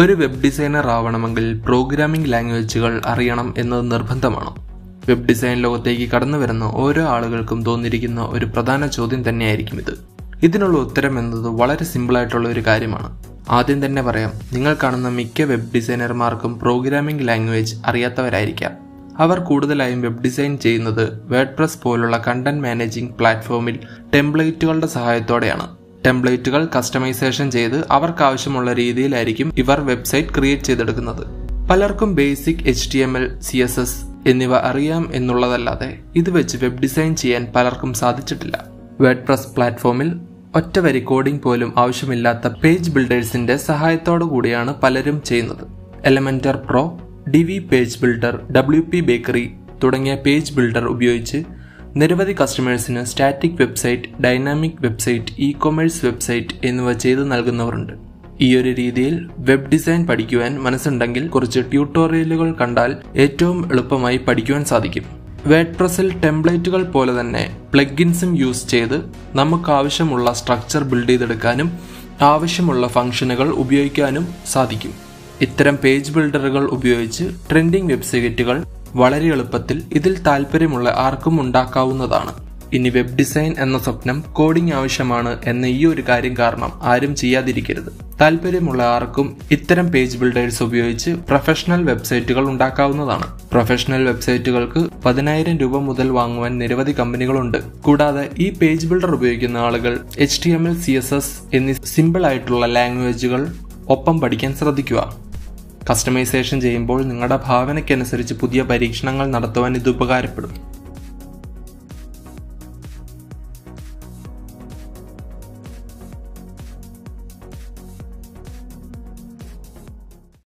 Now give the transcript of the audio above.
ഒരു web designer ആവണമെങ്കിൽ programming ലാംഗ്വേജുകൾ അറിയണം എന്നത് നിർബന്ധമാണ്? വെബ് ഡിസൈൻ ലോകത്തേക്ക് കടന്നു വരുന്ന ഓരോ ആളുകൾക്കും തോന്നിയിരിക്കുന്ന ഒരു പ്രധാന ചോദ്യം തന്നെയായിരിക്കും ഇത്. ഇതിനുള്ള ഉത്തരം എന്നത് വളരെ സിമ്പിളായിട്ടുള്ള ഒരു കാര്യമാണ്. ആദ്യം തന്നെ പറയാം നിങ്ങൾ കാണുന്ന മിക്ക വെബ് ഡിസൈനർമാർക്കും പ്രോഗ്രാമിംഗ് ലാംഗ്വേജ് അറിയാത്തവരായിരിക്കാം. അവർ കൂടുതലായും വെബ് ഡിസൈൻ ചെയ്യുന്നത് വേഡ് പ്രസ് പോലുള്ള കണ്ടന്റ് മാനേജിംഗ് പ്ലാറ്റ്ഫോമിൽ ടെംപ്ലേറ്റുകളുടെ സഹായത്തോടെയാണ്. ടെംപ്ലേറ്റുകൾ കസ്റ്റമൈസേഷൻ ചെയ്ത് അവർക്കാവശ്യമുള്ള രീതിയിലായിരിക്കും ഇവർ വെബ്സൈറ്റ് ക്രിയേറ്റ് ചെയ്തെടുക്കുന്നത്. പലർക്കും basic H T M L C S S എന്നിവ അറിയാം എന്നുള്ളതല്ലാതെ ഇത് വെച്ച് വെബ് ഡിസൈൻ ചെയ്യാൻ പലർക്കും സാധിച്ചിട്ടില്ല. വേർഡ് പ്രസ് പ്ലാറ്റ്ഫോമിൽ ഒറ്റ വരി കോഡിംഗ് പോലും ആവശ്യമില്ലാത്ത പേജ് ബിൽഡേഴ്സിന്റെ സഹായത്തോടു കൂടിയാണ് പലരും ചെയ്യുന്നത്. Elementor pro Divi page builder W P bakery തുടങ്ങിയ പേജ് ബിൽഡർ ഉപയോഗിച്ച് നിരവധി കസ്റ്റമേഴ്സിന് static website dynamic website e commerce website എന്നിവ ചെയ്ത് നൽകുന്നവരുണ്ട്. ഈ ഒരു രീതിയിൽ വെബ് ഡിസൈൻ പഠിക്കുവാൻ മനസ്സുണ്ടെങ്കിൽ കുറച്ച് ട്യൂട്ടോറിയലുകൾ കണ്ടാൽ ഏറ്റവും എളുപ്പമായി പഠിക്കുവാൻ സാധിക്കും. വേഡ് പ്രസിൽ ടെംപ്ലേറ്റുകൾ പോലെ തന്നെ പ്ലഗിൻസും യൂസ് ചെയ്ത് നമുക്ക് ആവശ്യമുള്ള സ്ട്രക്ചർ ബിൽഡ് ചെയ്തെടുക്കാനും ആവശ്യമുള്ള ഫംഗ്ഷനുകൾ ഉപയോഗിക്കാനും സാധിക്കും. ഇത്തരം പേജ് ബിൽഡറുകൾ ഉപയോഗിച്ച് ട്രെൻഡിംഗ് വെബ്സൈറ്റുകൾ വളരെ എളുപ്പത്തിൽ ഇതിൽ താല്പര്യമുള്ള ആർക്കും ഉണ്ടാക്കാവുന്നതാണ്. ഇനി വെബ് ഡിസൈൻ എന്ന സ്വപ്നം കോഡിംഗ് ആവശ്യമാണ് എന്ന ഈ ഒരു കാര്യം കാരണം ആരും ചെയ്യാതിരിക്കരുത്. താല്പര്യമുള്ള ആർക്കും ഇത്തരം പേജ് ബിൽഡേഴ്സ് ഉപയോഗിച്ച് പ്രൊഫഷണൽ വെബ്സൈറ്റുകൾ ഉണ്ടാക്കാവുന്നതാണ്. പ്രൊഫഷണൽ വെബ്സൈറ്റുകൾക്ക് പതിനായിരം രൂപ മുതൽ വാങ്ങുവാൻ നിരവധി കമ്പനികളുണ്ട്. കൂടാതെ ഈ പേജ് ബിൽഡർ ഉപയോഗിക്കുന്ന ആളുകൾ H T M L C S S എന്നീ സിമ്പിൾ ആയിട്ടുള്ള ലാംഗ്വേജുകൾ ഒപ്പം പഠിക്കാൻ ശ്രദ്ധിക്കുക. കസ്റ്റമൈസേഷൻ ചെയ്യുമ്പോൾ നിങ്ങളുടെ ഭാവനയ്ക്കനുസരിച്ച് പുതിയ പരീക്ഷണങ്ങൾ നടത്തുവാൻ ഇത് ഉപകാരപ്പെടും.